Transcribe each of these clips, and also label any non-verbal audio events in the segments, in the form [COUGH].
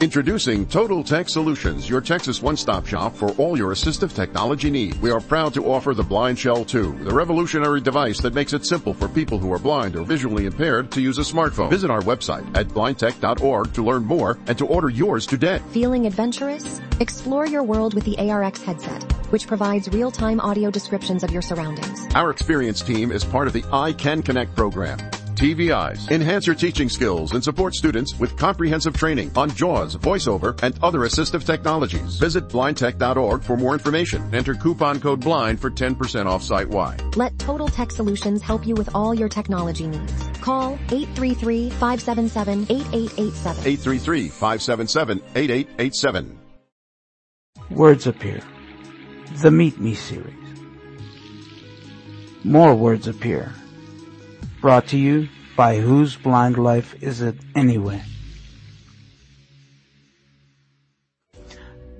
Introducing Total Tech Solutions, your Texas one-stop shop for all your assistive technology needs. We are proud to offer the BlindShell 2, the revolutionary device that makes it simple for people who are blind or visually impaired to use a smartphone. Visit our website at blindtech.org to learn more and to order yours today. Feeling adventurous? Explore your world with the ARX headset, which provides real-time audio descriptions of your surroundings. Our experienced team is part of the iCanConnect program. TVIs. Enhance your teaching skills and support students with comprehensive training on JAWS, voiceover, and other assistive technologies. Visit blindtech.org for more information. Enter coupon code BLIND for 10% off site-wide. Let Total Tech Solutions help you with all your technology needs. Call 833-577-8887. 833-577-8887. Words Appear. The Meet Me series. More words appear Brought to you by Whose Blind Life Is It Anyway?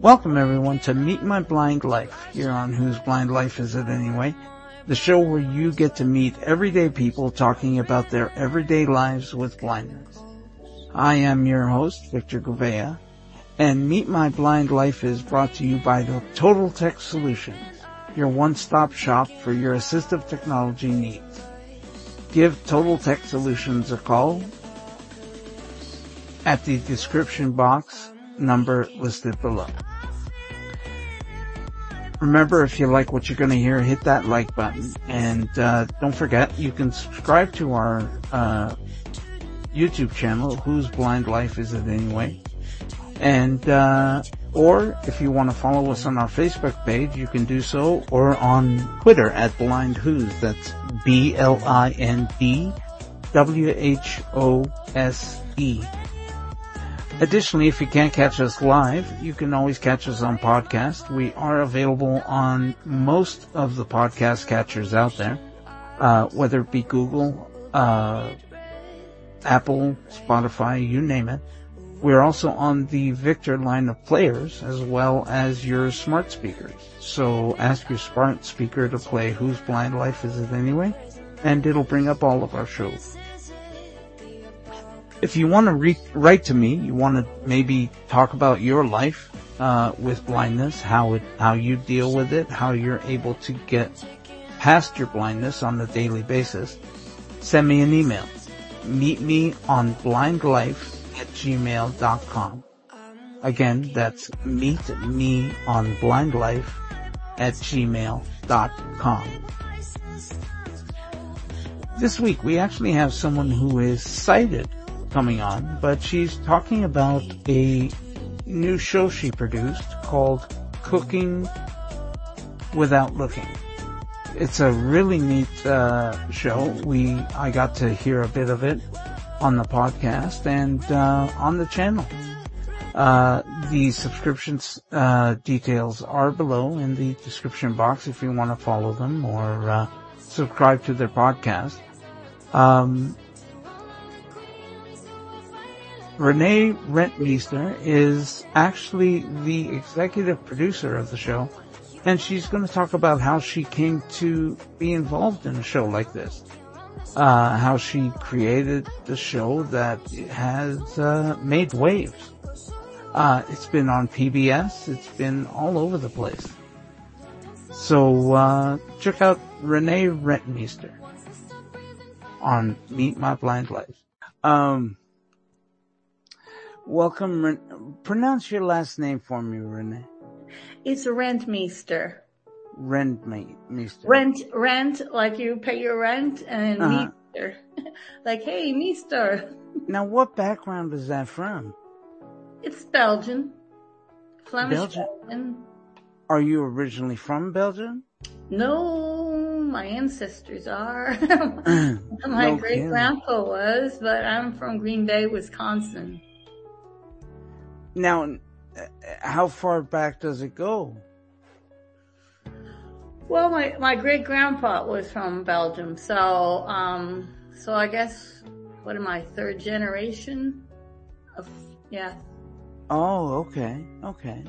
Welcome everyone to Meet My Blind Life here on Whose Blind Life Is It Anyway? The show where you get to meet everyday people talking about their everyday lives with blindness. I am your host, Victor Gouveia, and Meet My Blind Life is brought to you by the Total Tech Solutions, your one-stop shop for your assistive technology needs give Total Tech Solutions a call at the description box number listed below. Remember, if you like what you're going to hear, hit that like button. And uh, don't forget, you can subscribe to our uh, YouTube channel, Whose Blind Life Is It Anyway? And uh, or if you want to follow us on our Facebook page, you can do so, or on Twitter at Blind Whose. That's B-L-I-N-D-W-H-O-S-E. Additionally, if you can't catch us live, you can always catch us on podcast. We are available on most of the podcast catchers out there, uh, whether it be Google, uh, Apple, Spotify, you name it. We're also on the Victor line of players as well as your smart speakers. So ask your smart speaker to play Whose Blind Life Is It Anyway? And it'll bring up all of our shows. If you want to re- write to me, you want to maybe talk about your life uh, with blindness, how it, how you deal with it, how you're able to get past your blindness on a daily basis, send me an email. Meet me on blindlife at gmail.com. Again, that's meet me on blindlife at gmail.com. This week we actually have someone who is sighted coming on, but she's talking about a new show she produced called Cooking Without Looking. It's a really neat uh, show. We I got to hear a bit of it on the podcast and uh, on the channel. Uh, the subscriptions uh, details are below in the description box if you want to follow them or uh, subscribe to their podcast. Um, Renee Rentmeester is actually the executive producer of the show, and she's going to talk about how she came to be involved in a show like this uh, how she created the show that has uh, made waves. Uh, it's been on PBS. It's been all over the place. So uh, check out Renee Rentmeester on Meet My Blind Life. Um, welcome. Ren- pronounce your last name for me, Renee. It's Rentmeester rent me, Mister. Rent, rent, like you pay your rent and uh-huh. Mister. [LAUGHS] like, hey, Mister. Now what background is that from? It's Belgian. Flemish Belgian. Belgian. Are you originally from Belgium? No, my ancestors are. [LAUGHS] [CLEARS THROAT] my no great grandpa was, but I'm from Green Bay, Wisconsin. Now, how far back does it go? Well, my, my great grandpa was from Belgium, so um, so I guess what am I third generation of yeah. Oh, okay, okay.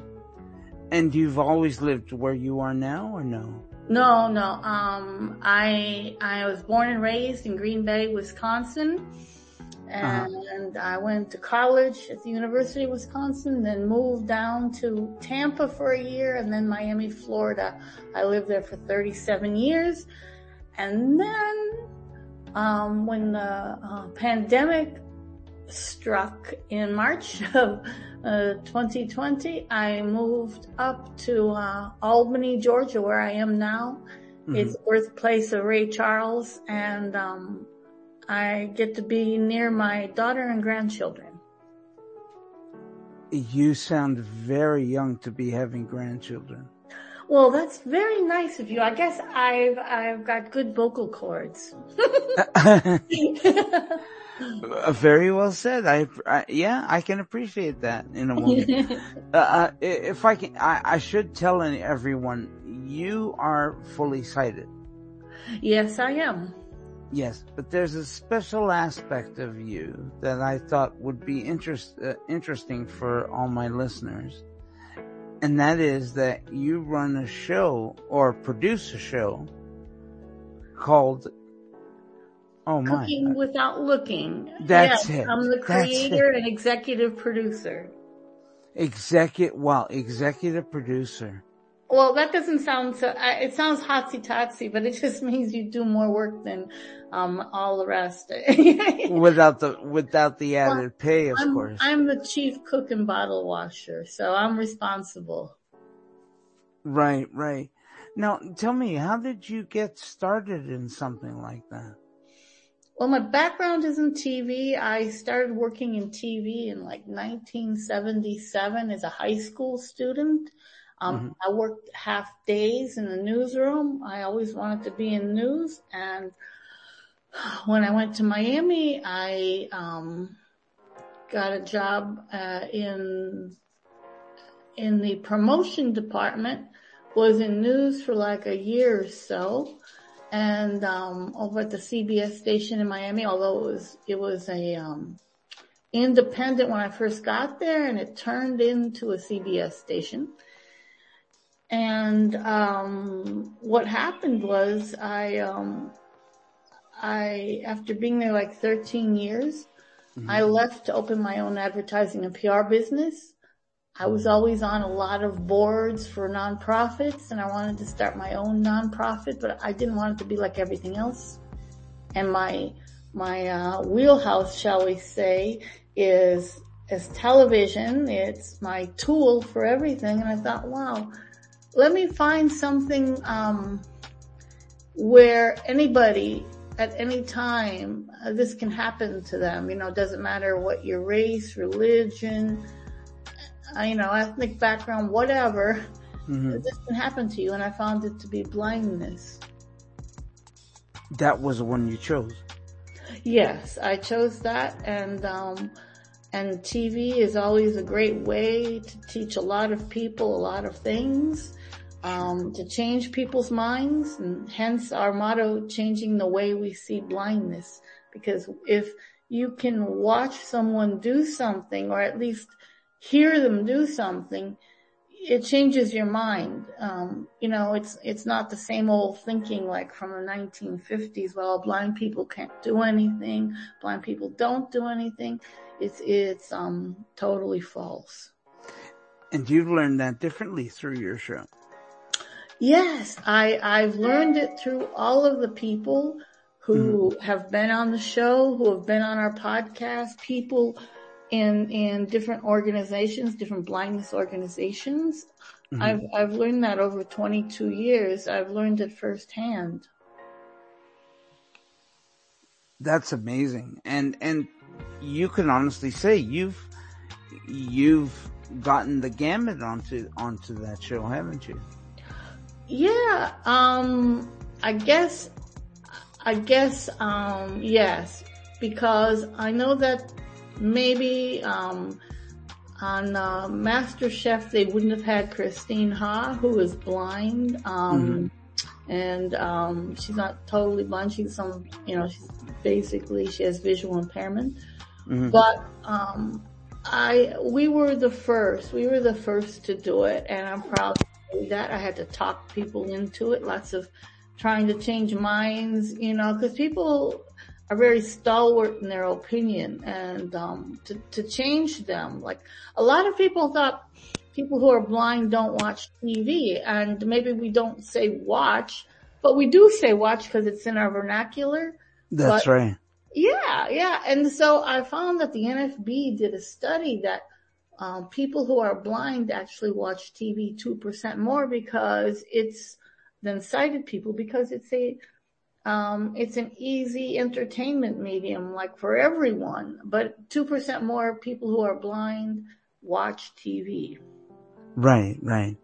And you've always lived where you are now, or no? No, no. Um, I I was born and raised in Green Bay, Wisconsin, and I went to college at the University of Wisconsin, then moved down to Tampa for a year and then Miami, Florida. I lived there for 37 years. And then, um, when the uh, pandemic struck in March [LAUGHS] of uh, 2020, I moved up to uh, Albany, Georgia, where I am now. Mm-hmm. It's birthplace of Ray Charles, and um, I get to be near my daughter and grandchildren. You sound very young to be having grandchildren. Well, that's very nice of you. I guess I've I've got good vocal cords. [LAUGHS] [LAUGHS] very well said. I, I, yeah, I can appreciate that in a woman. [LAUGHS] Uh, uh, if I can, I, I should tell everyone you are fully sighted. Yes, I am. Yes, but there's a special aspect of you that I thought would be interest, uh, interesting for all my listeners. And that is that you run a show or produce a show called Oh my. Cooking without looking. That's yes, it. I'm the creator and executive producer. Executive, well, executive producer. Well, that doesn't sound so, it sounds hotsy totsy, but it just [LAUGHS] means you do more work than, um, all the rest. [LAUGHS] without the, without the added well, pay, of I'm, course. I'm the chief cook and bottle washer, so I'm responsible. Right, right. Now, tell me, how did you get started in something like that? Well, my background is in TV. I started working in TV in like 1977 as a high school student. Um, mm-hmm. I worked half days in the newsroom. I always wanted to be in news. And when I went to Miami, I, um, got a job, uh, in, in the promotion department, was in news for like a year or so and um, over at the CBS station in Miami, although it was it was a um, independent when I first got there, and it turned into a CBS station. And um, what happened was I um, I after being there like 13 years, mm-hmm. I left to open my own advertising and PR business. I was always on a lot of boards for nonprofits and I wanted to start my own nonprofit, but I didn't want it to be like everything else. And my, my, uh, wheelhouse, shall we say, is, is television. It's my tool for everything. And I thought, wow, let me find something, um, where anybody at any time, uh, this can happen to them. You know, it doesn't matter what your race, religion, you know, ethnic background, whatever, mm-hmm. this can happen to you. And I found it to be blindness. That was the one you chose. Yes, I chose that and, um, and TV is always a great way to teach a lot of people a lot of things, um, to change people's minds and hence our motto, changing the way we see blindness. Because if you can watch someone do something or at least hear them do something, it changes your mind. Um, you know, it's, it's not the same old thinking like from the 1950s. Well, blind people can't do anything. Blind people don't do anything. It's, it's, um, totally false. And you've learned that differently through your show. Yes, I, I've learned it through all of the people who mm-hmm. have been on the show, who have been on our podcast, people in in different organizations, different blindness organizations. Mm-hmm. I've I've learned that over 22 years. I've learned it firsthand. That's amazing. And and you can honestly say you've you've gotten the gamut onto onto that show, haven't you? Yeah, um I guess I guess um yes, because I know that maybe um, on uh, MasterChef they wouldn't have had Christine Ha, who is blind, um, mm-hmm. and um, she's not totally blind. She's some, you know, she's basically she has visual impairment, mm-hmm. but um, I we were the first. We were the first to do it, and I'm proud of that. I had to talk people into it. Lots of trying to change minds, you know, because people are very stalwart in their opinion and um, to, to change them. Like a lot of people thought people who are blind don't watch TV and maybe we don't say watch, but we do say watch because it's in our vernacular. That's But- right. Yeah, yeah. And so I found that the NFB did a study that um, people who are blind actually watch TV 2% more because it's than sighted people because it's a it's an easy entertainment medium like for everyone, but 2% more people who are blind watch TV. Right, right.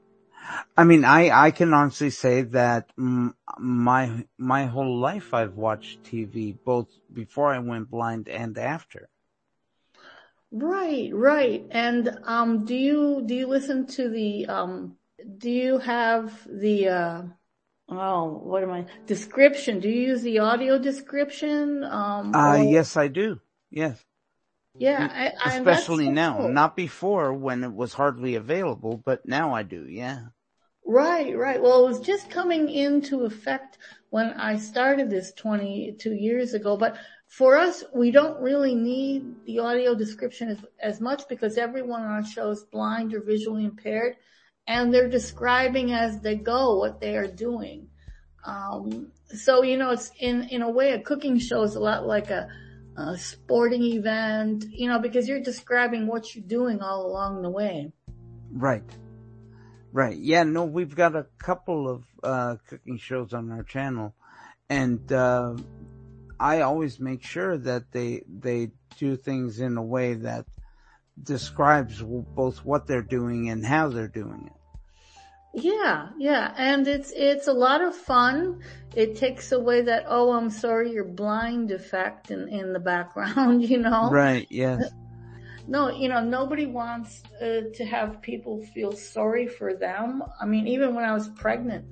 I mean, I, I can honestly say that my, my whole life I've watched TV, both before I went blind and after. Right, right. And um do you do you listen to the um do you have the uh oh what am I description? Do you use the audio description? Um Uh, or- yes, I do. Yes. yeah, I, I, and Especially so now. cool. Not before when it was hardly available, but now I do. Yeah. Right, right. Well, it was just coming into effect when I started this 22 years ago, but for us, we don't really need the audio description as, as much because everyone on our show is blind or visually impaired and they're describing as they go what they are doing. Um, so, you know, it's in, in a way, a cooking show is a lot like a, a sporting event, you know, because you're describing what you're doing all along the way. Right. Right. Yeah, no, we've got a couple of, uh, cooking shows on our channel and, uh, I always make sure that they, they do things in a way that describes both what they're doing and how they're doing it. Yeah, yeah, and it's it's a lot of fun. It takes away that oh, I'm sorry, you're blind effect in in the background, [LAUGHS] you know. Right. Yes. No, you know, nobody wants uh, to have people feel sorry for them. I mean, even when I was pregnant,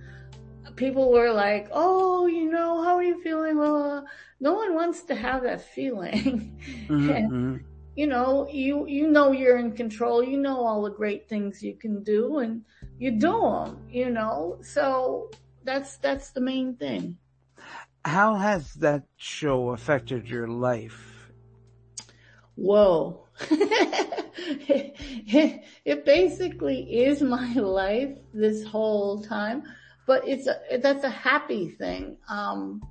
people were like, "Oh, you know, how are you feeling?" Well, no one wants to have that feeling. [LAUGHS] Mhm, mhm. You know, you, you know you're in control, you know all the great things you can do and you do them, you know, so that's, that's the main thing. How has that show affected your life? Whoa. it, [LAUGHS] it basically is my life this whole time, but it's a, that's a happy thing. Um,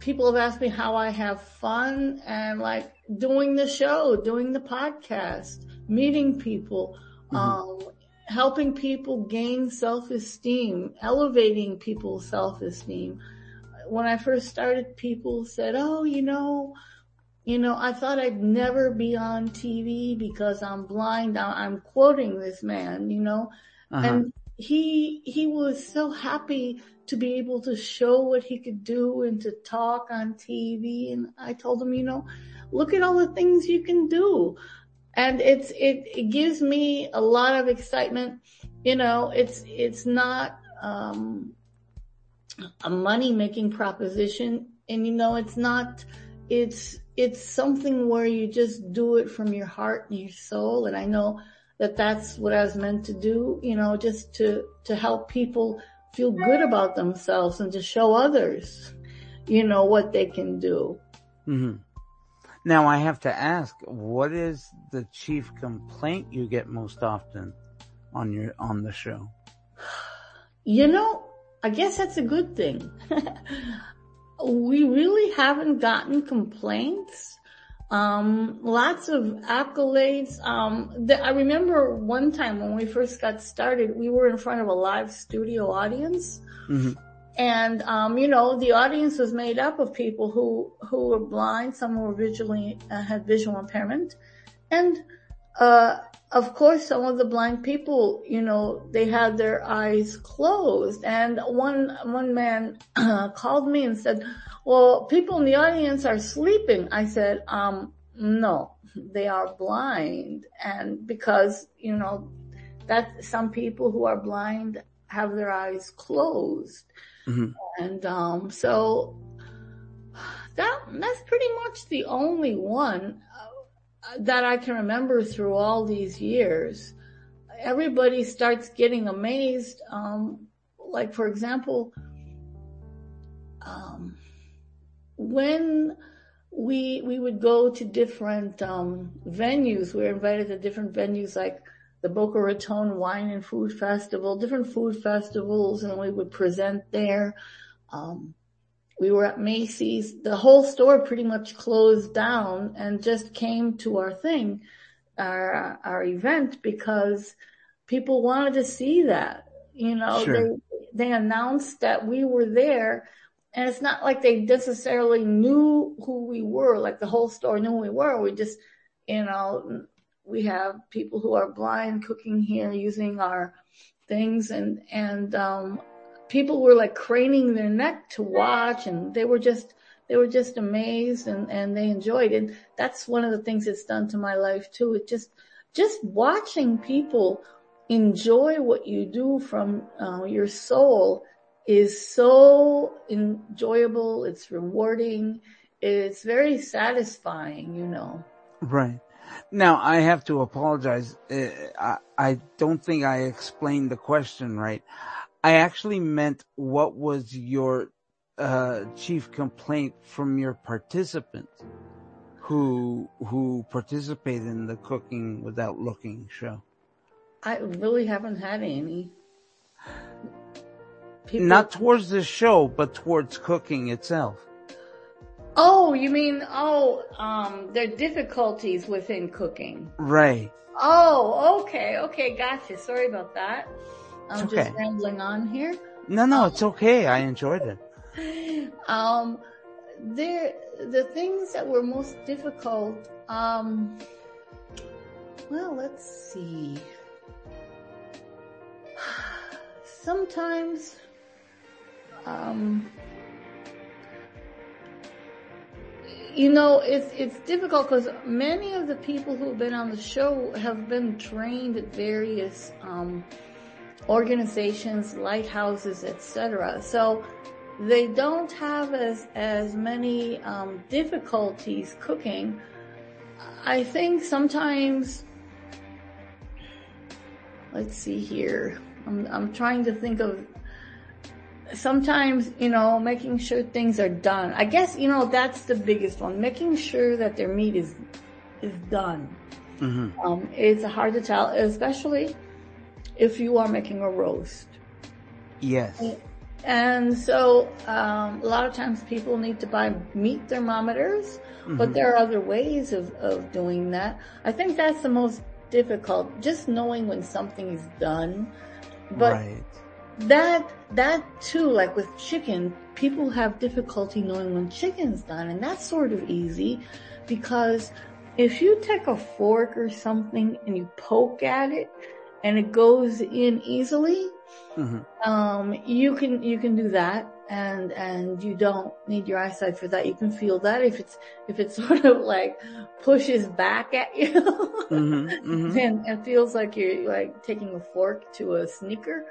people have asked me how I have fun and like doing the show, doing the podcast, meeting people, um, helping people gain self-esteem, elevating people's self-esteem. When I first started, people said, oh, you know, you know, I thought I'd never be on TV because I'm blind. I'm quoting this man, you know, Uh-huh. and he, he was so happy to be able to show what he could do and to talk on TV. And I told him, you know, look at all the things you can do. And it's, it, it gives me a lot of excitement. You know, it's, it's not, um, a money making proposition. And you know, it's not, it's, it's something where you just do it from your heart and your soul. And I know that that's what I was meant to do, you know, just to, to help people feel good about themselves and to show others, you know, what they can do. Mm-hmm. Now I have to ask, what is the chief complaint you get most often on your, on the show? You know, I guess that's a good thing. [LAUGHS] we really haven't gotten complaints. Um, lots of accolades. Um, th- I remember one time when we first got started, we were in front of a live studio audience. Mhm. And, um, you know, the audience was made up of people who, who were blind, some were visually, uh, had visual impairment. And, uh, of course, some of the blind people, you know, they had their eyes closed. And one, one man [CLEARS THROAT] called me and said, well, people in the audience are sleeping. I said, um, no, they are blind. And because, you know, that some people who are blind have their eyes closed. Mhm. And, um, so that, that's pretty much the only one uh, that I can remember through all these years. Everybody starts getting amazed. Um, like for example, um, when we we would go to different um, venues. We were invited to different venues like the Boca Raton Wine and Food Festival, different food festivals, and we would present there. Um, we were at Macy's. The whole store pretty much closed down and just came to our thing, our our event because people wanted to see that. You know, Sure. they they announced that we were there and it's not like they necessarily knew who we were, like the whole store knew who we were. We just, you know, we have people who are blind cooking here using our things and, and, um, people were like craning their neck to watch and they were just, they were just amazed and, and they enjoyed it. That's one of the things it's done to my life too. It just, just watching people enjoy what you do from uh, your soul is so enjoyable. It's rewarding. It's very satisfying, you know. Right. Now I have to apologize. Uh, I, I don't think I explained the question right. I actually meant what was your uh, chief complaint from your participants who who participated in the cooking without looking show. I really haven't had any. People, Not towards the show, but towards cooking itself. oh, you mean, oh, um, there are difficulties within cooking. Right. Oh, okay, okay, gotcha. Sorry about that. I'm It's just rambling on here. No, no, it's okay. I enjoyed it. [LAUGHS] Um, there, the things that were most difficult, um, well, let's see. [SIGHS] Sometimes, um, you know, it's, it's difficult because many of the people who've been on the show have been trained at various, um, organizations, lighthouses, etc. So they don't have as as many um, difficulties cooking. I think sometimes. Let's see here. I'm I'm trying to think of. Sometimes you know making sure things are done. I guess you know that's the biggest one. Making sure that their meat is is done. hmm Um, it's hard to tell, especially if you are making a roast. Yes. And so, um, a lot of times people need to buy meat thermometers, but Mhm. there are other ways of, of doing that. I think that's the most difficult, just knowing when something is done. But right. that, that too, like with chicken, people have difficulty knowing when chicken's done, and that's sort of easy because if you take a fork or something and you poke at it and it goes in easily, hmm um, you can, you can do that and, and you don't need your eyesight for that. You can feel that if it's, if it [LAUGHS] sort of like pushes back at you hmm hmm and, and feels like you're like taking a fork to a sneaker,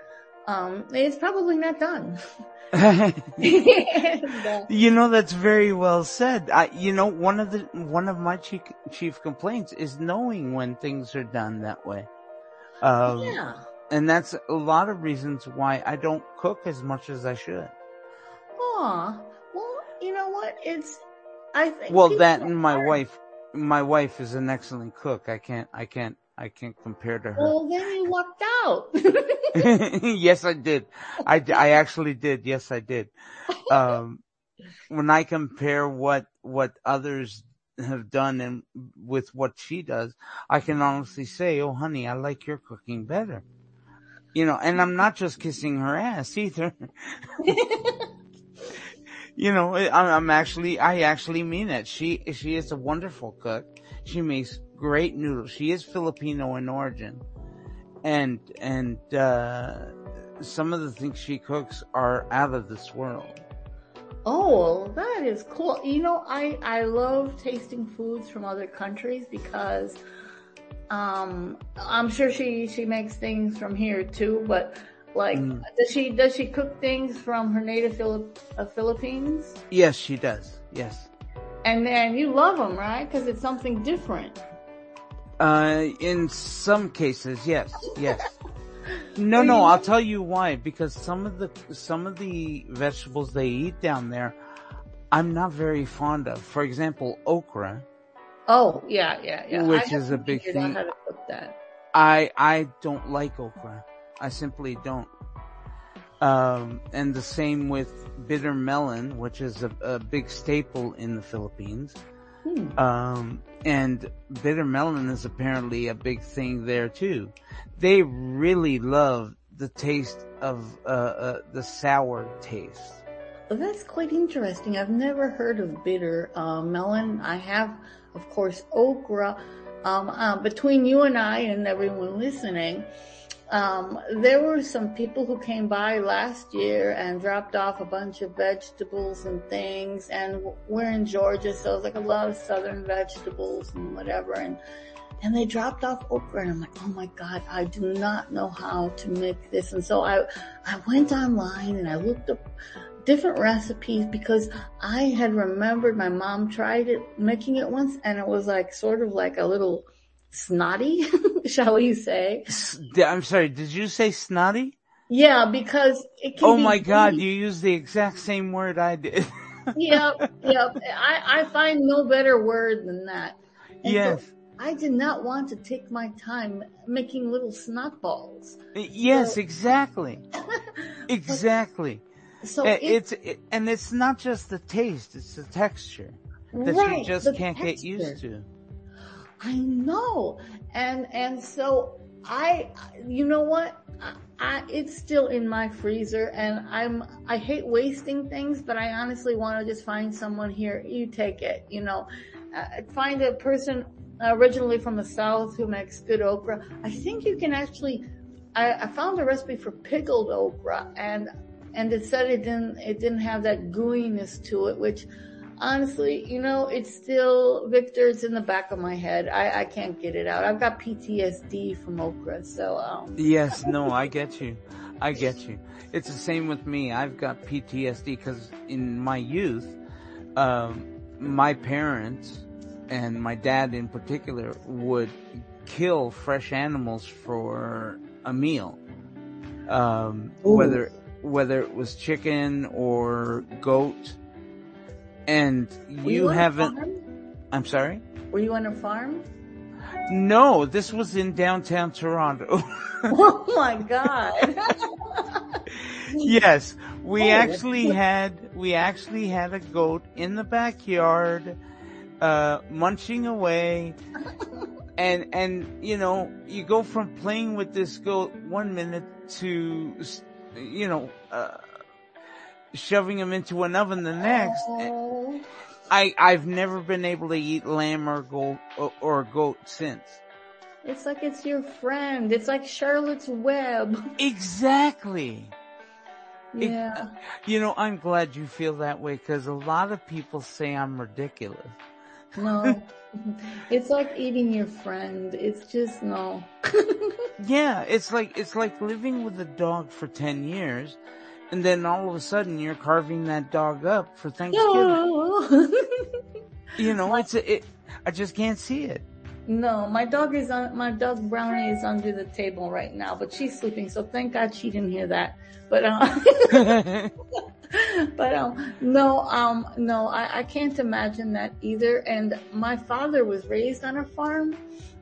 um, it's probably not done. [LAUGHS] [LAUGHS] And, uh, You know, that's very well said. I, you know, one of the, one of my chief, chief complaints is knowing when things are done that way. Um, yeah. and that's a lot of reasons why I don't cook as much as I should. Aw. Well, you know what? It's, I think. Well, that and my wife, my wife is an excellent cook. I can't, I can't, I can't compare to her. Well, then you [LAUGHS] lucked out. [LAUGHS] yes, I did. I, I actually did. Yes, I did. Um, when I compare what, what others have done and with what she does, I can honestly say, oh honey, I like your cooking better. You know, and I'm not just kissing her ass either. [LAUGHS] you know, I'm actually, I actually mean it. She, she is a wonderful cook. She makes great noodles. She is Filipino in origin. And, and, uh, some of the things she cooks are out of this world. Oh, that is cool. You know, I, I love tasting foods from other countries because, um, I'm sure she, she makes things from here too, but like, Mm. does she, does she cook things from her native Philip, uh, Philippines? Yes, she does. Yes. And then you love them, right? Cause it's something different. Uh, in some cases, yes, yes. No, no, I'll tell you why. Because some of the some of the vegetables they eat down there I'm not very fond of. For example, okra. Oh, yeah, yeah, yeah. Which is a big thing. how to cook that. I I don't like okra. I simply don't. Um, and the same with bitter melon, which is a, a big staple in the Philippines. Hmm. Um, and bitter melon is apparently a big thing there too. They really love the taste of uh, uh, the sour taste. That's quite interesting. I've never heard of bitter uh, melon. I have, of course, okra. Um, uh, between you and I and everyone listening, um, there were some people who came by last year and dropped off a bunch of vegetables and things. And we're in Georgia, so it's like a lot of southern vegetables and whatever. And and they dropped off okra and I'm like, oh my God, I do not know how to make this. And so I, I went online and I looked up different recipes because I had remembered my mom tried it, making it once and it was like sort of like a little snotty, [LAUGHS] shall we say. I'm sorry, did you say snotty? Yeah, because it can Oh be my god, you used the exact same word I did. [LAUGHS] yep, yep. I, I find no better word than that. And so yes. I did not want to take my time making little snot balls. Yes, So- exactly. [LAUGHS] Exactly. So it- it's it, and it's not just the taste; it's the texture that right, you just can't get used to. I know. And, and so I, you know what? I, it's still in my freezer and I'm, I hate wasting things, but I honestly want to just find someone here. You take it, you know, uh, find a person originally from the South who makes good okra. I think you can actually, I, I found a recipe for pickled okra and, and it said it didn't, it didn't have that gooiness to it, which honestly, you know, it's still, Victor, it's in the back of my head. I, I can't get it out. I've got PTSD from okra, so, um, Yes, no, I get you. I get you. It's the same with me. I've got PTSD because in my youth, um, my parents and my dad in particular would kill fresh animals for a meal. Um, Ooh. whether, whether it was chicken or goat. And you haven't. I'm sorry? Were you on a farm? No, this was in downtown Toronto. [LAUGHS] Oh my god. yes, we Oh, actually had we actually had a goat in the backyard, uh, munching away, and and you know you go from playing with this goat one minute to you know uh, shoving them into an oven the next. Oh. I I've never been able to eat lamb or goat or, or goat since. It's like it's your friend. It's like Charlotte's Web. [LAUGHS] Exactly. Ex- Yeah. You know, I'm glad you feel that way because a lot of people say I'm ridiculous. No. [LAUGHS] It's like eating your friend. It's just no. [LAUGHS] Yeah, it's like, it's like living with a dog for 10 years and then all of a sudden you're carving that dog up for Thanksgiving. You know, it's, a, it, I just can't see it. No, my dog is on, my dog Brownie is under the table right now, but she's sleeping, so thank God she didn't hear that. But, um, [LAUGHS] but, um, no, um, no, I, I can't imagine that either. And my father was raised on a farm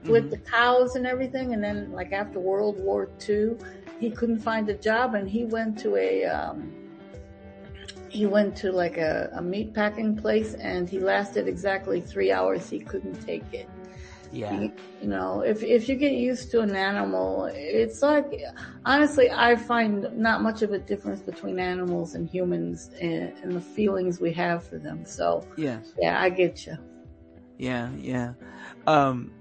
with the cows and everything. And then like after World War II, he couldn't find a job and he went to a, um, he went to like a, a meat packing place and he lasted exactly three hours. He couldn't take it. yeah. You, you know, if if you get used to an animal, it's like honestly, I find not much of a difference between animals and humans and, and the feelings we have for them. So Yes. yeah, I get you. Yeah, yeah. Um,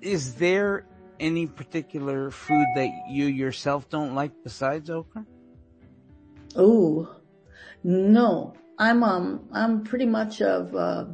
is there any particular food that you yourself don't like besides okra? Oh, no, I'm um I'm pretty much of uh,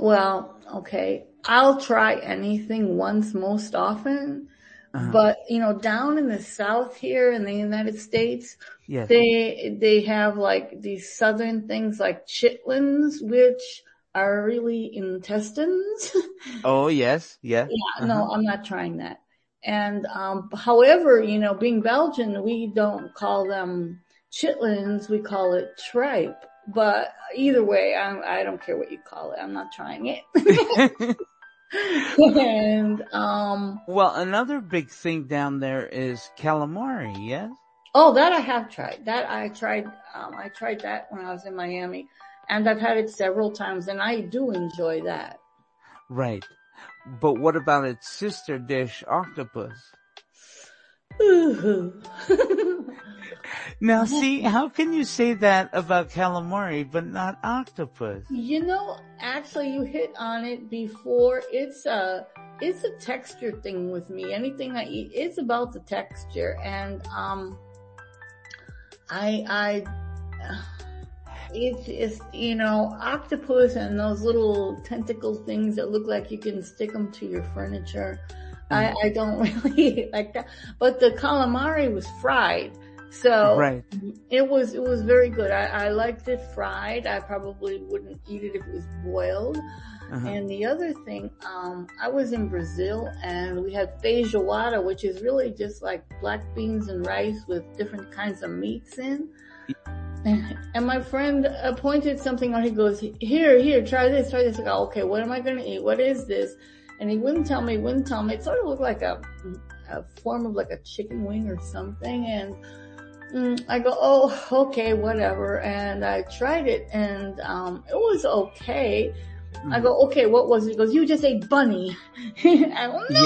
well, okay, I'll try anything once most often. Uh-huh. But you know, down in the south here in the United States, Yes. they they have like these southern things like chitlins, which are really intestines. [LAUGHS] oh, yes, yes. yeah, no, I'm not trying that. And um, however, you know, being Belgian, we don't call them chitlins, we call it tripe. but either way, I'm, I don't care what you call it. I'm not trying it. [LAUGHS] [LAUGHS] and um well, another big thing down there is calamari. Yes. Oh, that I have tried. That I tried. Um, I tried that when I was in Miami, and I've had it several times, and I do enjoy that. Right. But what about its sister dish, octopus? now [LAUGHS] see, how can you say that about calamari but not octopus? You know, actually you hit on it before. It's a, it's a texture thing with me. Anything I eat, it's about the texture and, um, I, I, it's, it's, you know, octopus and those little tentacle things that look like you can stick them to your furniture. I, mm-hmm. I don't [LAUGHS] really like that. But the calamari was fried. So right. it was, it was very good. I, I liked it fried. I probably wouldn't eat it if it was boiled. Uh-huh. And the other thing, um, I was in Brazil and we had feijoada, which is really just like black beans and rice with different kinds of meats in. And my friend pointed something out. He goes, here, here, try this, try this. I go, okay, what am I going to eat? What is this? And he wouldn't tell me, wouldn't tell me. It sort of looked like a, a form of like a chicken wing or something. And mm, I go, oh, okay, whatever. And I tried it and, um, it was okay. I go, okay, what was it? He goes, you just ate bunny. [LAUGHS] I go, no!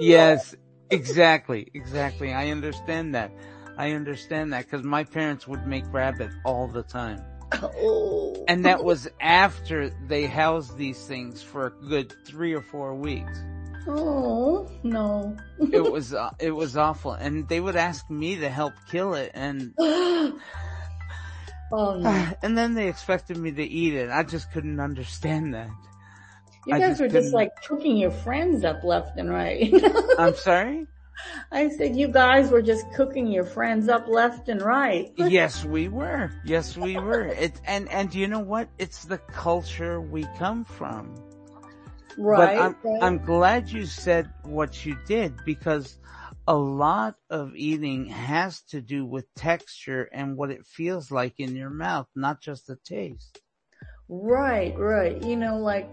Yes. yes, exactly, exactly. I understand that. I understand that because my parents would make rabbit all the time. Oh. And that was after they housed these things for a good three or four weeks. Oh, no. it [LAUGHS] was, uh, it was awful. And they would ask me to help kill it and, [GASPS] oh, no. [SIGHS] and then they expected me to eat it. I just couldn't understand that. You guys just were just like cooking your friends up left and right. [LAUGHS] I'm sorry? I said you guys were just cooking your friends up left and right. [LAUGHS] yes, we were. Yes, we were. It and and you know what? It's the culture we come from. Right. But I'm, right. I'm glad you said what you did because a lot of eating has to do with texture and what it feels like in your mouth, not just the taste. Right, right. You know, like,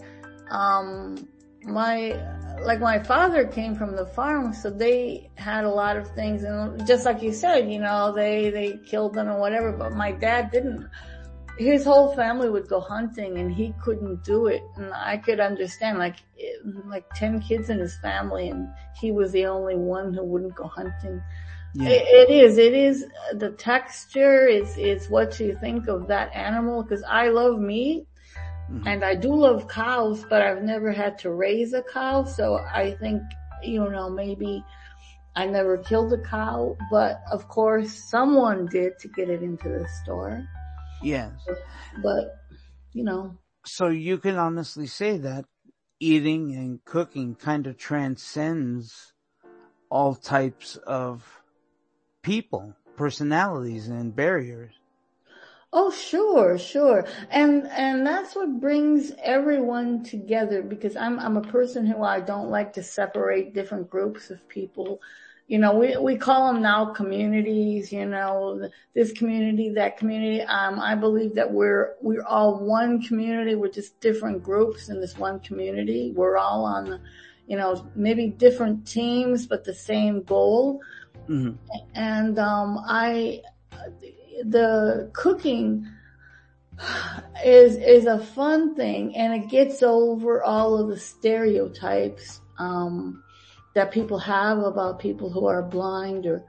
um, my like my father came from the farm, so they had a lot of things, and just like you said, you know, they they killed them or whatever. But my dad didn't. His whole family would go hunting, and he couldn't do it. And I could understand, like like ten kids in his family, and he was the only one who wouldn't go hunting. Yeah. It, it is. It is the texture. Is is what you think of that animal. Because I love meat, Mm-hmm. And I do love cows, but I've never had to raise a cow. So I think, you know, maybe I never killed a cow, but of course someone did to get it into the store. Yes. But, you know. So you can honestly say that eating and cooking kind of transcends all types of people, personalities and barriers. Oh, sure, sure. And, and that's what brings everyone together because I'm, I'm a person who I don't like to separate different groups of people. You know, we, we call them now communities, you know, this community, that community. Um, I believe that we're, we're all one community. We're just different groups in this one community. We're all on, you know, maybe different teams, but the same goal. Mm-hmm. And, um, I, the cooking is is a fun thing and it gets over all of the stereotypes um, that people have about people who are blind or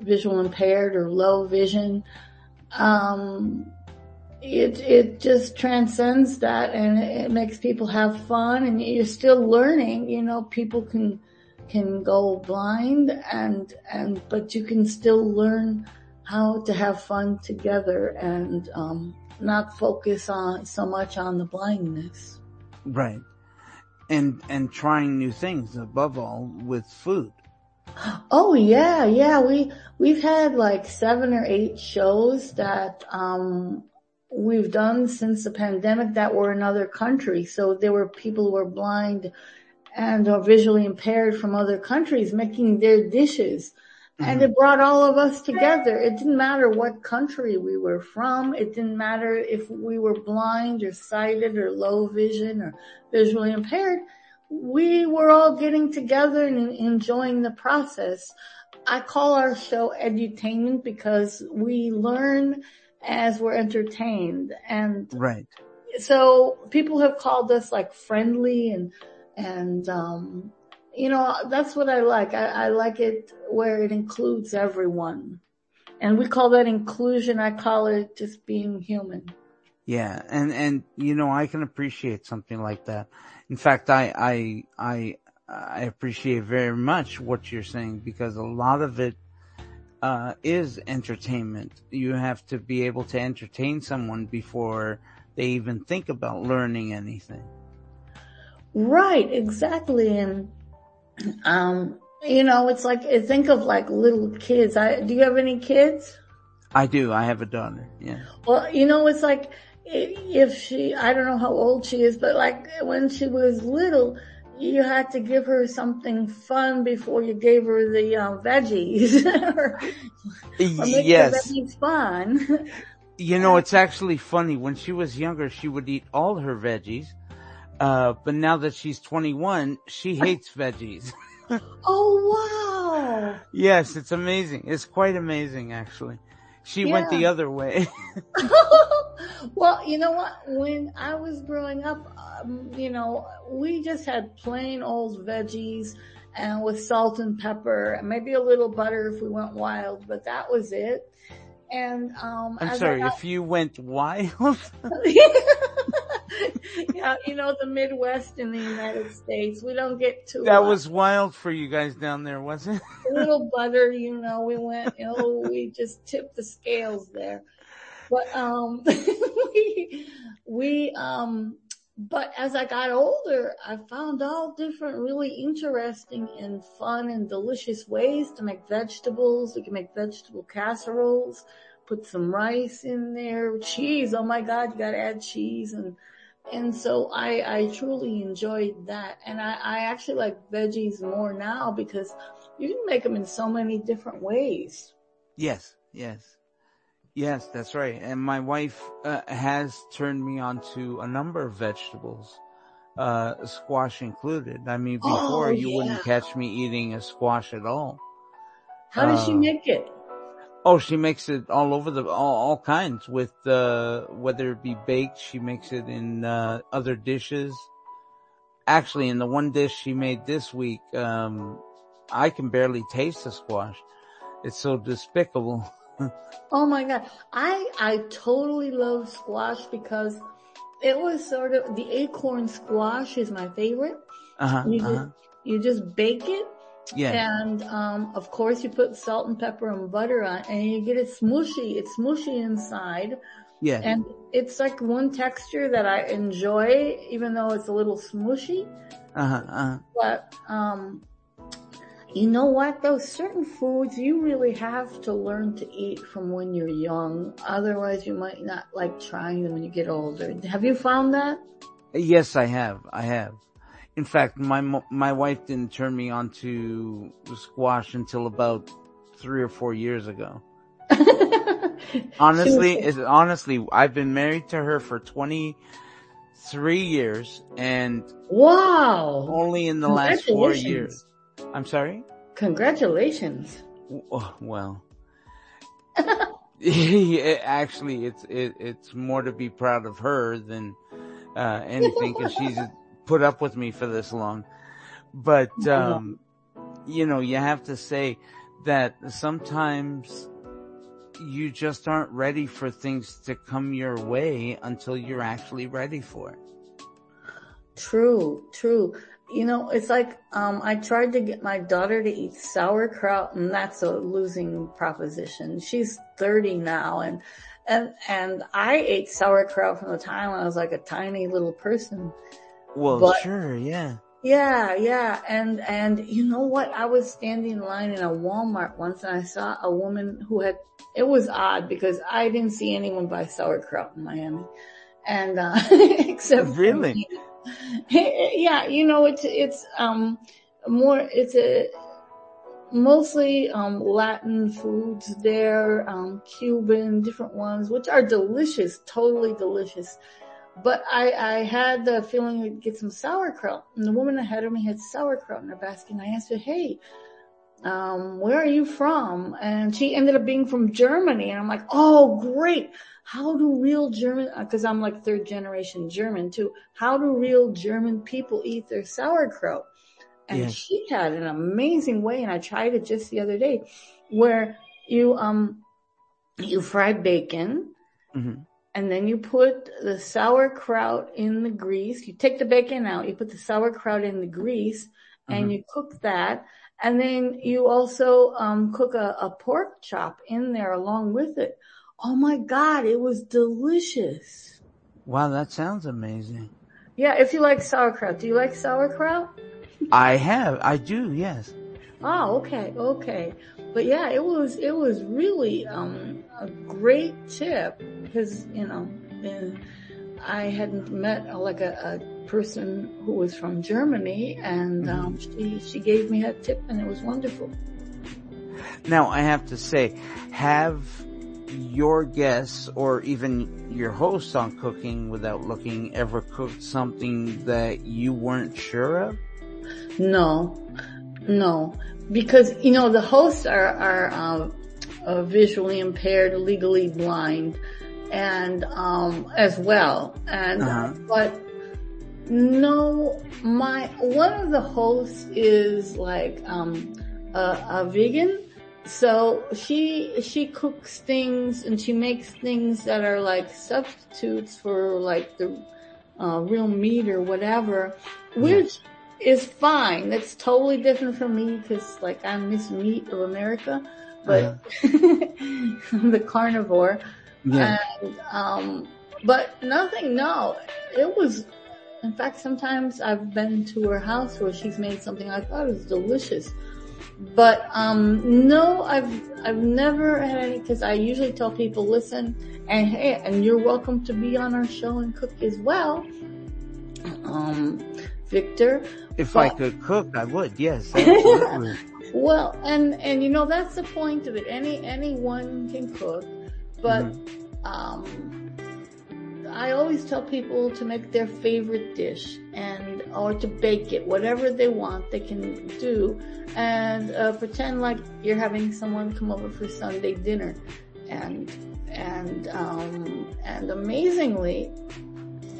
visual impaired or low vision. Um, it it just transcends that and it makes people have fun and you're still learning. You know, people can can go blind and and but you can still learn how to have fun together and um, not focus on so much on the blindness. Right. And and trying new things above all with food. Oh yeah, yeah. We we've had like seven or eight shows that um we've done since the pandemic that were in other countries. So there were people who were blind and or visually impaired from other countries making their dishes and it brought all of us together. It didn't matter what country we were from. It didn't matter if we were blind or sighted or low vision or visually impaired. We were all getting together and enjoying the process. I call our show edutainment because we learn as we're entertained and Right. so people have called us like friendly and and um you know that's what I like. I, I like it where it includes everyone. And we call that inclusion. I call it just being human. Yeah, and and you know I can appreciate something like that. In fact, I I I I appreciate very much what you're saying because a lot of it uh, is entertainment. You have to be able to entertain someone before they even think about learning anything. Right, exactly. And um you know, it's like think of like little kids. I do you have any kids? I do. I have a daughter. Yeah. Well, you know, it's like if she, I don't know how old she is, but like when she was little, you had to give her something fun before you gave her the um, veggies. [LAUGHS] or, or make yes. the veggies fun. You know, it's actually funny. When she was younger, she would eat all her veggies. Uh, but now that she's 21, she hates veggies. [LAUGHS] oh wow! yes, it's amazing. It's quite amazing actually. She yeah. went the other way. [LAUGHS] [LAUGHS] well, you know what? When I was growing up, um, you know, we just had plain old veggies and with salt and pepper and maybe a little butter if we went wild, but that was it. And um I'm sorry, got, if you went wild? [LAUGHS] yeah, you know, the Midwest in the United States, we don't get too That was wild for you guys down there, wasn't it? a little butter, you know, we went, you know, we just tipped the scales there. But um [LAUGHS] we we um but as I got older, I found all different really interesting and fun and delicious ways to make vegetables. We can make vegetable casseroles, put some rice in there, cheese. Oh my God, you gotta add cheese. And, and so I, I truly enjoyed that. And I, I actually like veggies more now because you can make them in so many different ways. Yes, yes. Yes, that's right. And my wife uh, has turned me on to a number of vegetables, uh, squash included. I mean, before oh, you yeah. wouldn't catch me eating a squash at all. How does she make it? Oh, she makes it all over the, all, all kinds with, uh, whether it be baked, she makes it in, uh, other dishes. Actually, in the one dish she made this week, um, I can barely taste the squash. It's so despicable. [LAUGHS] oh my god. I, I totally love squash because it was sort of, the acorn squash is my favorite. Uh-huh, You uh-huh. just, you just bake it Yeah. and, um, of course you put salt and pepper and butter on and you get it smushy. It's smushy inside Yeah. and it's like one texture that I enjoy even though it's a little smushy. Uh-huh, uh-huh. But, um, you know what? Those certain foods you really have to learn to eat from when you're young. Otherwise you might not like trying them when you get older. Have you found that? Yes, I have. I have. In fact, my my wife didn't turn me on to squash until about three or four years ago. [LAUGHS] Honestly, it's, honestly, I've been married to her for 23 years and wow. only in the last four years. I'm sorry? Congratulations. Oh, well. [LAUGHS] [LAUGHS] It- Actually, it's, it, it's more to be proud of her than, uh, anything cause she's put up with me for this long. But, [LAUGHS] um, you know, you have to say that sometimes you just aren't ready for things to come your way until you're actually ready for it. True, true. You know, it's like, um, I tried to get my daughter to eat sauerkraut and that's a losing proposition. She's 30 now and, and, and I ate sauerkraut from the time I was like a tiny little person. Well, But- sure, yeah. Yeah, yeah. And, and you know what? I was standing in line in a Walmart once and I saw a woman who had, it was odd because I didn't see anyone buy sauerkraut in Miami. And, uh, [LAUGHS] except Really? me. [LAUGHS] yeah, you know, it's, it's, um, more, it's a, mostly um, Latin foods there, um, Cuban, different ones, which are delicious, totally delicious. But I, I had the feeling to get some sauerkraut, and the woman ahead of me had sauerkraut in her basket, and I asked her, "Hey, um, where are you from?" And she ended up being from Germany, and I'm like, "Oh, great! How do real German? Because I'm like third generation German too. How do real German people eat their sauerkraut?" And Yes. she had an amazing way, and I tried it just the other day, where you um you fry bacon, Mhm. And then you put the sauerkraut in the grease. You take the bacon out, you put the sauerkraut in the grease, and Mhm. you cook that. And then you also um, cook a, a pork chop in there along with it. Oh my God, it was delicious. Wow, that sounds amazing. Yeah, if you like sauerkraut, do you like sauerkraut? I have, I do, yes. Oh, okay, okay. But yeah, it was it was really um, a great tip because you know uh, I hadn't met uh, like a, a person who was from Germany, and um, she she gave me that tip, and it was wonderful. Now I have to say, have your guests or even your hosts on Cooking Without Looking ever cooked something that you weren't sure of? No, no, because you know the hosts are are uh, uh, visually impaired, legally blind, and um, as well, and Uh-huh. but no, my one of the hosts is like um, a, a vegan. So she she cooks things and she makes things that are like substitutes for like the uh, real meat or whatever, which is fine. That's totally different from me because like I'm Miss Meat of America, but I'm [LAUGHS] the carnivore. Yeah. And, um, but nothing, no, it was, in fact, sometimes I've been to her house where she's made something I thought was delicious. But, um, no, I've, I've never had any, cause I usually tell people, listen, and hey, and you're welcome to be on our show and cook as well. Um, Victor, If I could cook, I would, yes. [LAUGHS] Well, and and you know that's the point of it. Any anyone can cook, but um, I always tell people to make their favorite dish and or to bake it, whatever they want, they can do, and uh, pretend like you're having someone come over for Sunday dinner, and and um, and amazingly,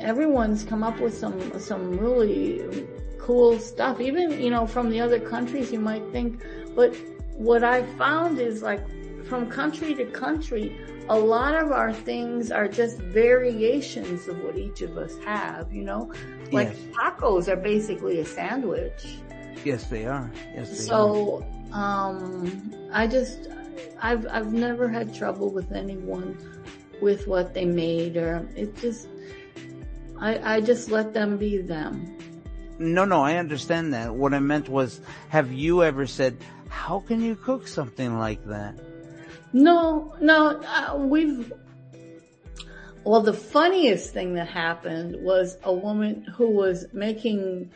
everyone's come up with some some really cool stuff. Even you know from the other countries, you might think, but what I found is like from country to country, a lot of our things are just variations of what each of us have. You know, like Yes. tacos are basically a sandwich. yes, they are. Yes, they are. So um, I just I've I've never had trouble with anyone with what they made, or it just I I just let them be them. No, no, I understand that. What I meant was, have you ever said, how can you cook something like that? No, no, uh, we've. Well, the funniest thing that happened was a woman who was making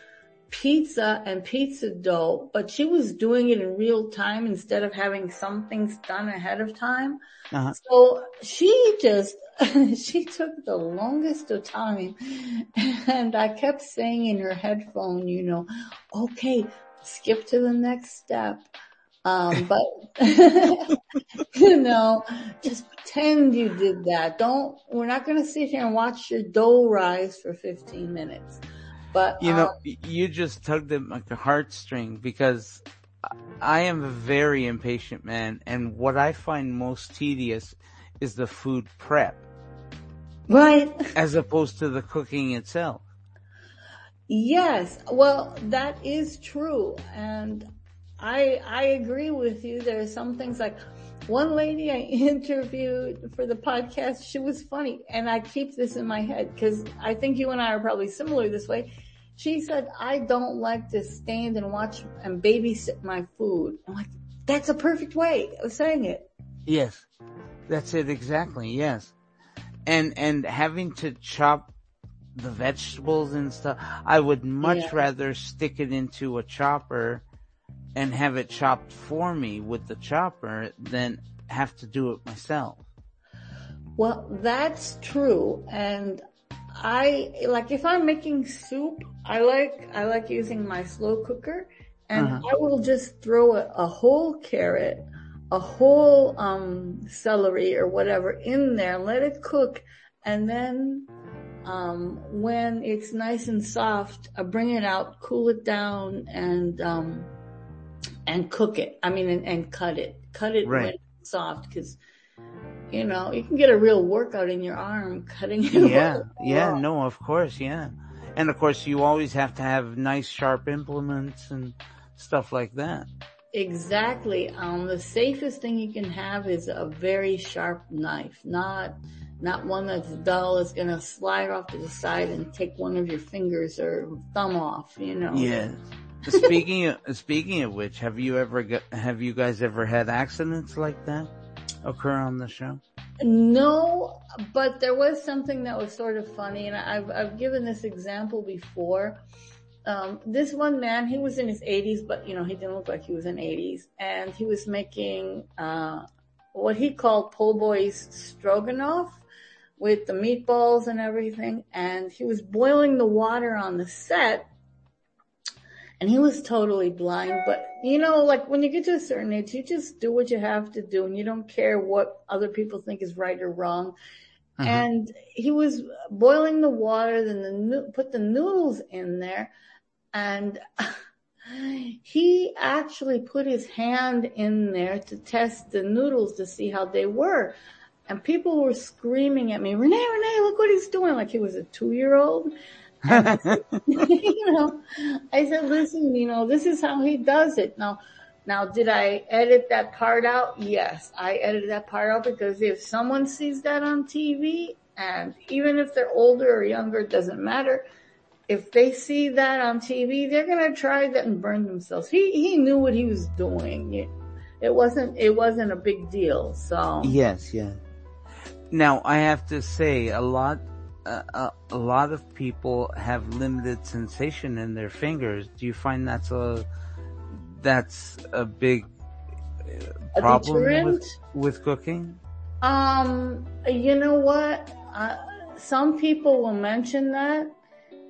pizza and pizza dough, but she was doing it in real time instead of having some things done ahead of time. Uh-huh. So she just, [LAUGHS] she took the longest of time [LAUGHS] and I kept saying in her headphone, you know, okay, skip to the next step. Um, [LAUGHS] but, you know, just pretend you did that. Don't, we're not going to sit here and watch your dough rise for 15 minutes. But, You know, um, y- you just tugged at my heartstring because I am a very impatient man and what I find most tedious is the food prep right. [LAUGHS] as opposed to the cooking itself. Yes, well, that is true, and I I agree with you. There are some things like one lady I [LAUGHS] interviewed for the podcast. She was funny, and I keep this in my head because I think you and I are probably similar this way. She said, "I don't like to stand and watch and babysit my food." I'm like, "That's a perfect way of saying it." Yes. That's it exactly, yes. And, and having to chop the vegetables and stuff, I would much Yeah. rather stick it into a chopper and have it chopped for me with the chopper than have to do it myself. Well, that's true. And I, like if I'm making soup, I like, I like using my slow cooker and uh-huh. I will just throw a, a whole carrot, a whole, um, celery or whatever in there, let it cook. And then, um, when it's nice and soft, I bring it out, cool it down and, um, and cook it. I mean, and, and cut it, cut it right. when it's soft because you know, you can get a real workout in your arm [LAUGHS] cutting it. Yeah, yeah, no, of course, yeah. And of course you always have to have nice sharp implements and stuff like that. Exactly. Um, the safest thing you can have is a very sharp knife, not, not one that's dull. It's gonna slide off to the side and take one of your fingers or thumb off, you know. Yeah. [LAUGHS] speaking of, speaking of which, have you ever, have you guys ever had accidents like that? Occur on the show? No, but there was something that was sort of funny, and I've I've given this example before. Um, this one man, he was in his 80s, but you know he didn't look like he was in 80s, and he was making uh, what he called po' boys stroganoff with the meatballs and everything, and he was boiling the water on the set and he was totally blind. But you know, like when you get to a certain age, you just do what you have to do and you don't care what other people think is right or wrong. Uh-huh. And he was boiling the water, then the, put the noodles in there and [LAUGHS] he actually put his hand in there to test the noodles to see how they were. And people were screaming at me, Renee, Renee, look what he's doing. Like he was a two year old. [LAUGHS] you know, I said, listen, you know, this is how he does it. Now, now did I edit that part out? Yes, I edited that part out because if someone sees that on TV and even if they're older or younger, it doesn't matter. If they see that on TV, they're going to try that and burn themselves. He, he knew what he was doing. It, it wasn't, it wasn't a big deal. So. Yes, yeah. Now I have to say a lot a, a, lot of people have limited sensation in their fingers. Do you find that's a that's a big uh, problem with, with cooking? Um, you know what? Uh, some people will mention that,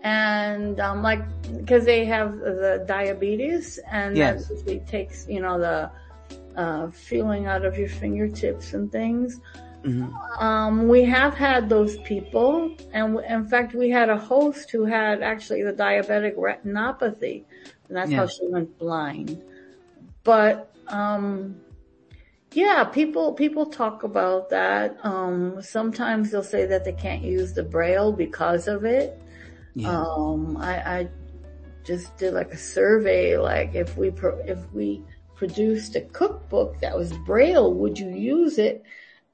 and um, like because they have the diabetes, and yes. that takes you know the uh, feeling out of your fingertips and things. Mm-hmm. Um, we have had those people, and in fact, we had a host who had actually the diabetic retinopathy, and that's yeah. how she went blind. But um, yeah, people people talk about that. Um, sometimes they'll say that they can't use the braille because of it. Yeah. Um, I, I just did like a survey, like if we pro- if we produced a cookbook that was braille, would you use it?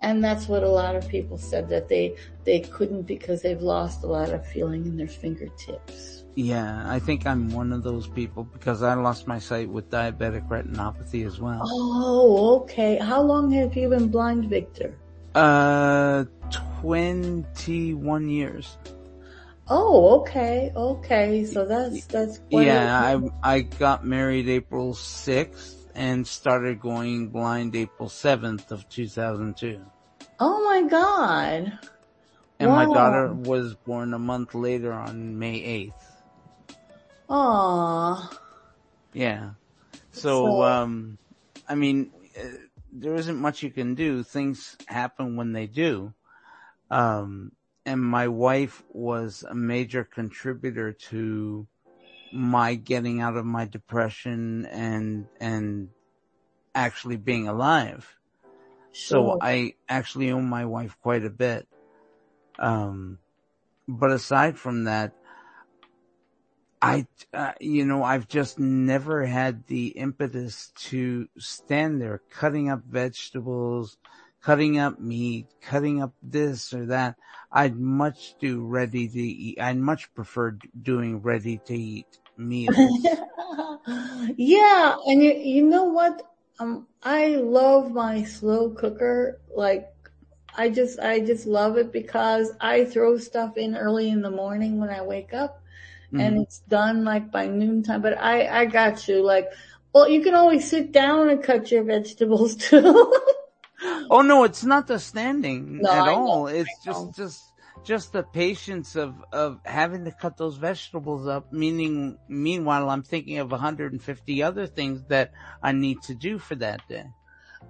And that's what a lot of people said that they, they couldn't because they've lost a lot of feeling in their fingertips. Yeah, I think I'm one of those people because I lost my sight with diabetic retinopathy as well. Oh, okay. How long have you been blind, Victor? Uh, 21 years. Oh, okay, okay. So that's, that's Yeah, I, I got married April 6th and started going blind April 7th of 2002. Oh my god. And wow. my daughter was born a month later on May 8th. Aww. Yeah. So, so um, I mean, uh, there isn't much you can do. Things happen when they do. Um, and my wife was a major contributor to my getting out of my depression and, and actually being alive. Sure. So I actually owe my wife quite a bit. Um, but aside from that, I, uh, you know, I've just never had the impetus to stand there cutting up vegetables, cutting up meat, cutting up this or that. I'd much do ready to eat. I'd much prefer doing ready to eat meals. [LAUGHS] yeah. And you, you know what? Um, I love my slow cooker. Like, I just, I just love it because I throw stuff in early in the morning when I wake up mm-hmm. and it's done like by noontime. But I, I got you. Like Well, you can always sit down and cut your vegetables [LAUGHS] too. oh no, it's not the standing No, at I all. know, It's I just, know. just, just the patience of, of having to cut those vegetables up, meaning, meanwhile I'm thinking of 150 other things that I need to do for that day.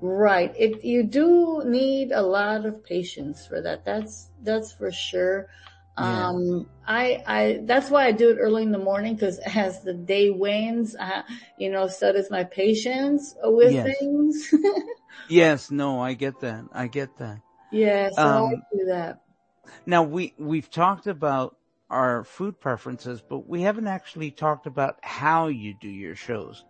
Right. It, you do need a lot of patience for that. That's, that's for sure. Yeah. Um, I, I, that's why I do it early in the morning because as the day wanes, uh, you know, so does my patience with Yes. things. [LAUGHS] Yes, no, I get that. I get that. yeah, so Um, I do that. Now we, we've talked about our food preferences, but we haven't actually talked about how you do your shows.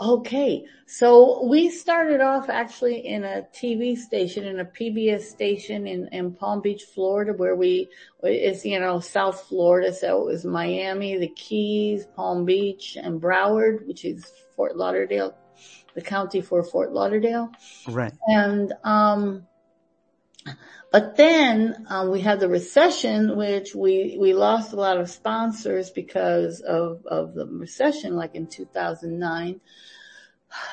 Okay, so we started off actually in a TV station, in a PBS station in, in Palm Beach, Florida, where we, it's, you know, South Florida, so it was Miami, the Keys, Palm Beach, and Broward, which is Fort Lauderdale, the county for Fort Lauderdale. Right. And, um, but then, um, we had the recession, which we, we lost a lot of sponsors because of, of the recession, like in 2009.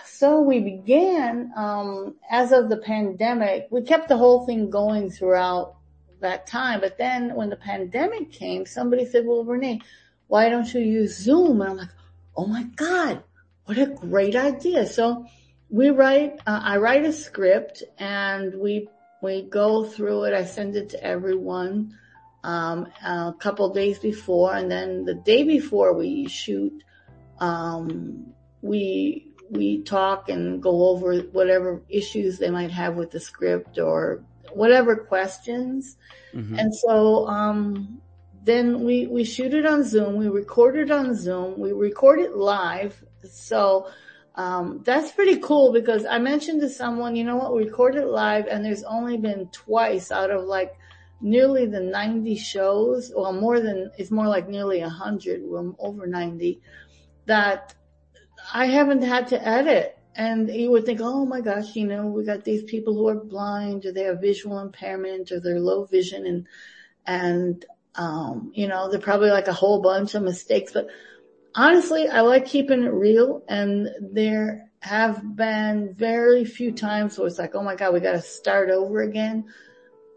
So we began, um, as of the pandemic, we kept the whole thing going throughout that time. But then when the pandemic came, somebody said, well, Renee, why don't you use Zoom? And I'm like, oh my God, what a great idea. So we write, uh, I write a script and we, we go through it. I send it to everyone, um, a couple days before. And then the day before we shoot, um, we, we talk and go over whatever issues they might have with the script or whatever questions. Mhm. And so, um, then we, we shoot it on Zoom. We record it on Zoom. We record it live. So, um, that's pretty cool because I mentioned to someone, you know what, we recorded live and there's only been twice out of like nearly the 90 shows, well more than, it's more like nearly 100, we're over 90, that I haven't had to edit. And you would think, oh my gosh, you know, we got these people who are blind or they have visual impairment or they're low vision and, and, um, you know, they're probably like a whole bunch of mistakes, but honestly, I like keeping it real and there have been very few times where it's like, oh my God, we got to start over again.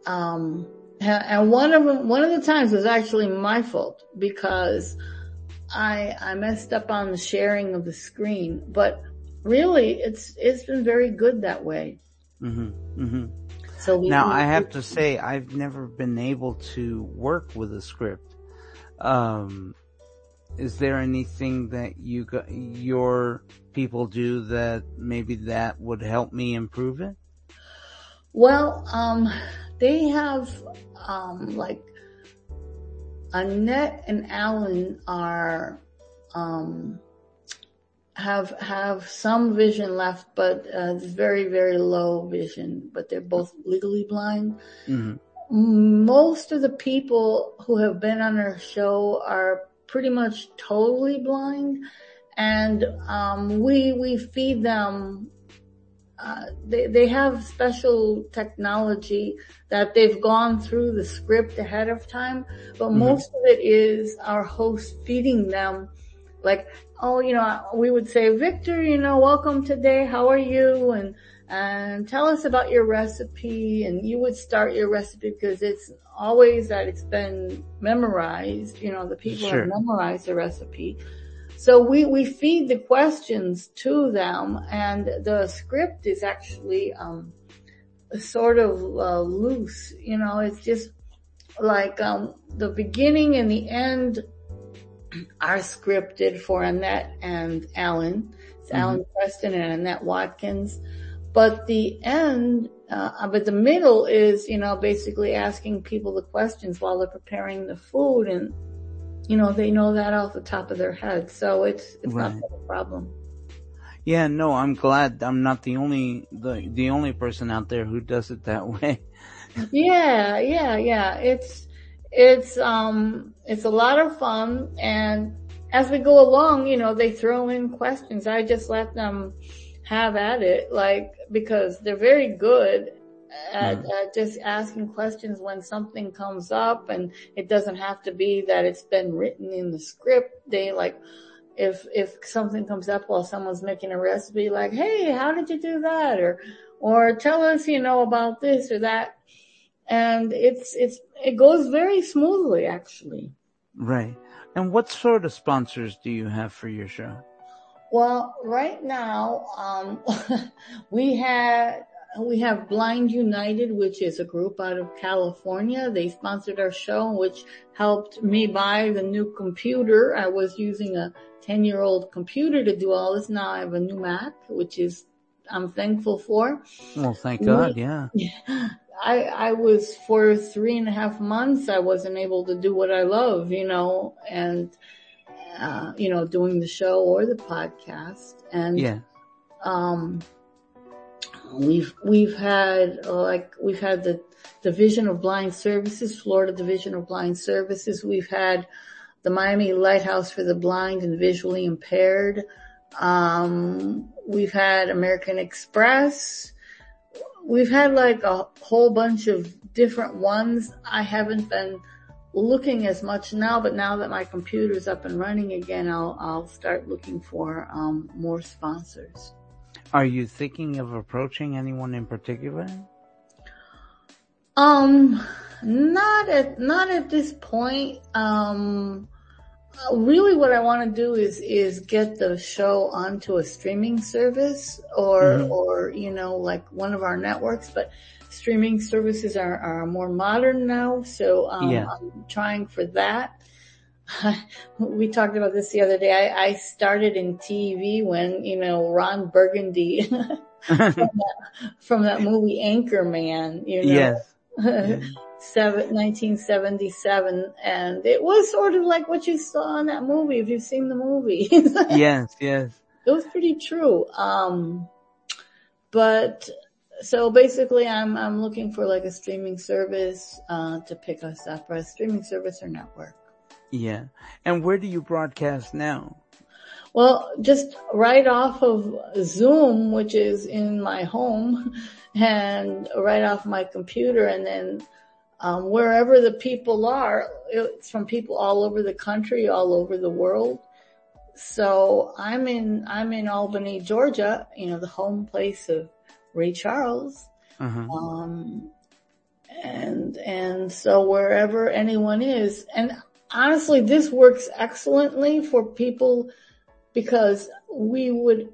Um, and one of them, one of the times was actually my fault because I, I messed up on the sharing of the screen, but really it's, it's been very good that way. hmm hmm So Now I have to say I've never been able to work with a script. Um, is there anything that you got, your people do that maybe that would help me improve it? Well, um, they have, um, like, Annette and Alan are, um, have, have some vision left, but, uh, very, very low vision, but they're both legally blind. hmm Most of the people who have been on our show are pretty much totally blind and, um, we, we feed them uh, they, they have special technology that they've gone through the script ahead of time, but Mhm. most of it is our host feeding them like, oh, you know, we would say, Victor, you know, welcome today. How are you? And, and tell us about your recipe. And you would start your recipe because it's always that it's been memorized. You know, the people Sure. have memorized the recipe. So we, we feed the questions to them and the script is actually, um, sort of, uh, loose. You know, it's just like, um, the beginning and the end [CLEARS THROAT] are scripted for Annette and Alan. It's Mhm. Alan Preston and Annette Watkins. But the end, uh, but the middle is, you know, basically asking people the questions while they're preparing the food and, you know, they know that off the top of their head. So it's, it's not a problem. Yeah, no, I'm glad I'm not the only, the, the only person out there who does it that [LAUGHS] way. Yeah, yeah, yeah. It's, it's, um, it's a lot of fun. And as we go along, you know, they throw in questions. I just let them have at it, like, because they're very good at, Mhm. at just asking questions when something comes up and it doesn't have to be that it's been written in the script. They like, if, if something comes up while someone's making a recipe, like, hey, how did you do that? Or, or tell us, you know, about this or that. And it's, it's, it goes very smoothly actually. Right. And what sort of sponsors do you have for your show? Well, right now, um, [LAUGHS] we had, we have Blind United, which is a group out of California. They sponsored our show, which helped me buy the new computer. I was using a 10 year old computer to do all this. Now I have a new Mac, which is, I'm thankful for. Well, thank God, yeah. [LAUGHS] I, I was for three and a half months, I wasn't able to do what I love, you know, and, uh, you know, doing the show or the podcast. And, yeah. um, we've, we've had, like, we've had the Division of Blind Services, Florida Division of Blind Services. We've had the Miami Lighthouse for the Blind and Visually Impaired. Um, we've had American Express. We've had like a whole bunch of different ones. I haven't been looking as much now, but now that my computer's up and running again, I'll, I'll start looking for, um, more sponsors. Are you thinking of approaching anyone in particular? Um, not at, not at this point. Um, really what I want to do is, is get the show onto a streaming service or, mm-hmm. or, you know, like one of our networks, but streaming services are, are more modern now. So, um, yeah. I'm trying for that. [LAUGHS] we talked about this the other day. I, I started in TV when, you know, Ron Burgundy [LAUGHS] from, [LAUGHS] that, from, that, movie Anchorman, you know. Yes. yes. Seven, 1977 and it was sort of like what you saw in that movie if you've seen the movie. yes, yes. It was pretty true. Um, but so basically I'm, I'm looking for like a streaming service, uh, to pick us up or a streaming service or network. Yeah. And where do you broadcast now? Well, just right off of Zoom, which is in my home [LAUGHS] and right off my computer and then um, wherever the people are, it's from people all over the country, all over the world. So I'm in, I'm in Albany, Georgia, you know, the home place of Ray Charles. Uh-huh. Um, and, and so wherever anyone is, and honestly, this works excellently for people because we would,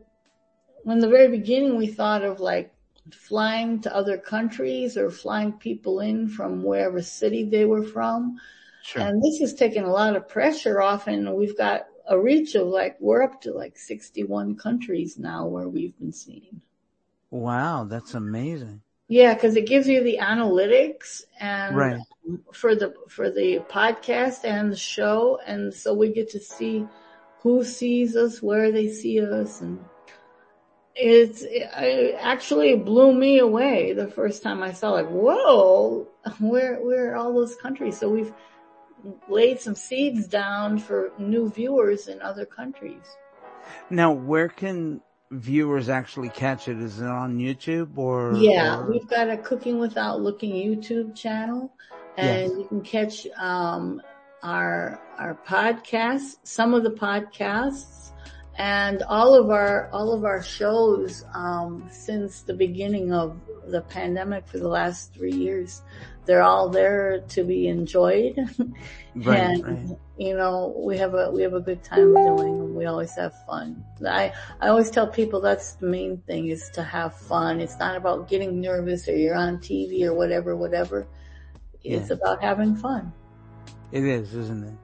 in the very beginning, we thought of like flying to other countries or flying people in from wherever city they were from. Sure. And this has taken a lot of pressure off and we've got a reach of like, we're up to like 61 countries now where we've been seen. Wow, that's amazing. Yeah, cause it gives you the analytics and right. for the, for the podcast and the show. And so we get to see who sees us, where they see us and it's it actually blew me away the first time I saw like, whoa, where where are all those countries? So we've laid some seeds down for new viewers in other countries. Now, where can viewers actually catch it? Is it on YouTube or? Yeah, or... we've got a Cooking Without Looking YouTube channel, and yes. you can catch um, our our podcasts, some of the podcasts and all of our all of our shows um, since the beginning of the pandemic for the last three years they're all there to be enjoyed. [LAUGHS] Right, and right. you know we have a we have a good time doing them. We always have fun. I i always tell people that's the main thing is to have fun. It's not about getting nervous or you're on tv or whatever whatever. It's about having fun. It is isn't it?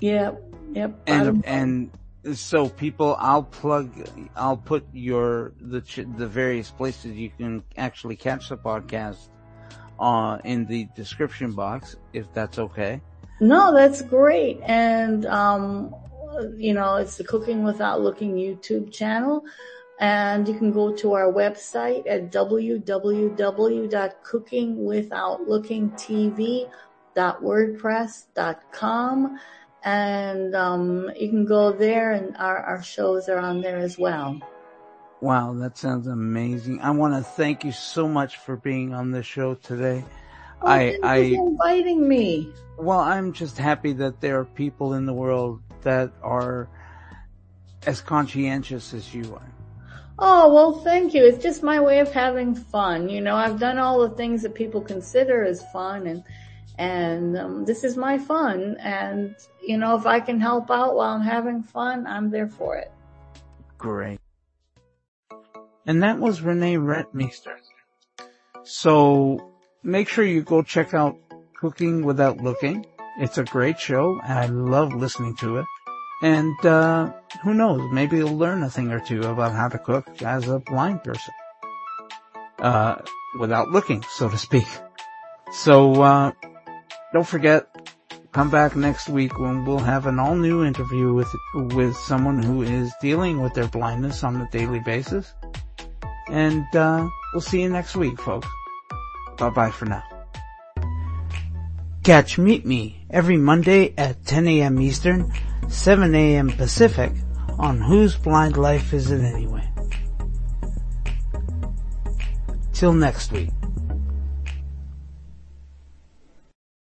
Yeah yep. And and so people, I'll plug, I'll put your, the, the various places you can actually catch the podcast, uh, in the description box, if that's okay. No, that's great. And, um, you know, it's the Cooking Without Looking YouTube channel. And you can go to our website at www.cookingwithoutlookingtv.wordpress.com and um, you can go there and our, our shows are on there as well. Wow, that sounds amazing. I want to thank you so much for being on the show today. Oh, I, I, inviting me. Well, I'm just happy that there are people in the world that are as conscientious as you are. Oh, well, thank you. It's just my way of having fun. You know, I've done all the things that people consider as fun and, and, um, this is my fun. And, you know, if I can help out while I'm having fun, I'm there for it. Great. And that was Renee Rentmeester. So make sure you go check out Cooking Without Looking. It's a great show and I love listening to it. And, uh, who knows, maybe you'll learn a thing or two about how to cook as a blind person. Uh, without looking, so to speak. So, uh, don't forget, come back next week when we'll have an all new interview with, with someone who is dealing with their blindness on a daily basis. And, uh, we'll see you next week, folks. Bye bye for now. Catch Meet Me every Monday at 10 a.m. Eastern 7 a.m. Pacific on Whose Blind Life Is It Anyway? Till next week.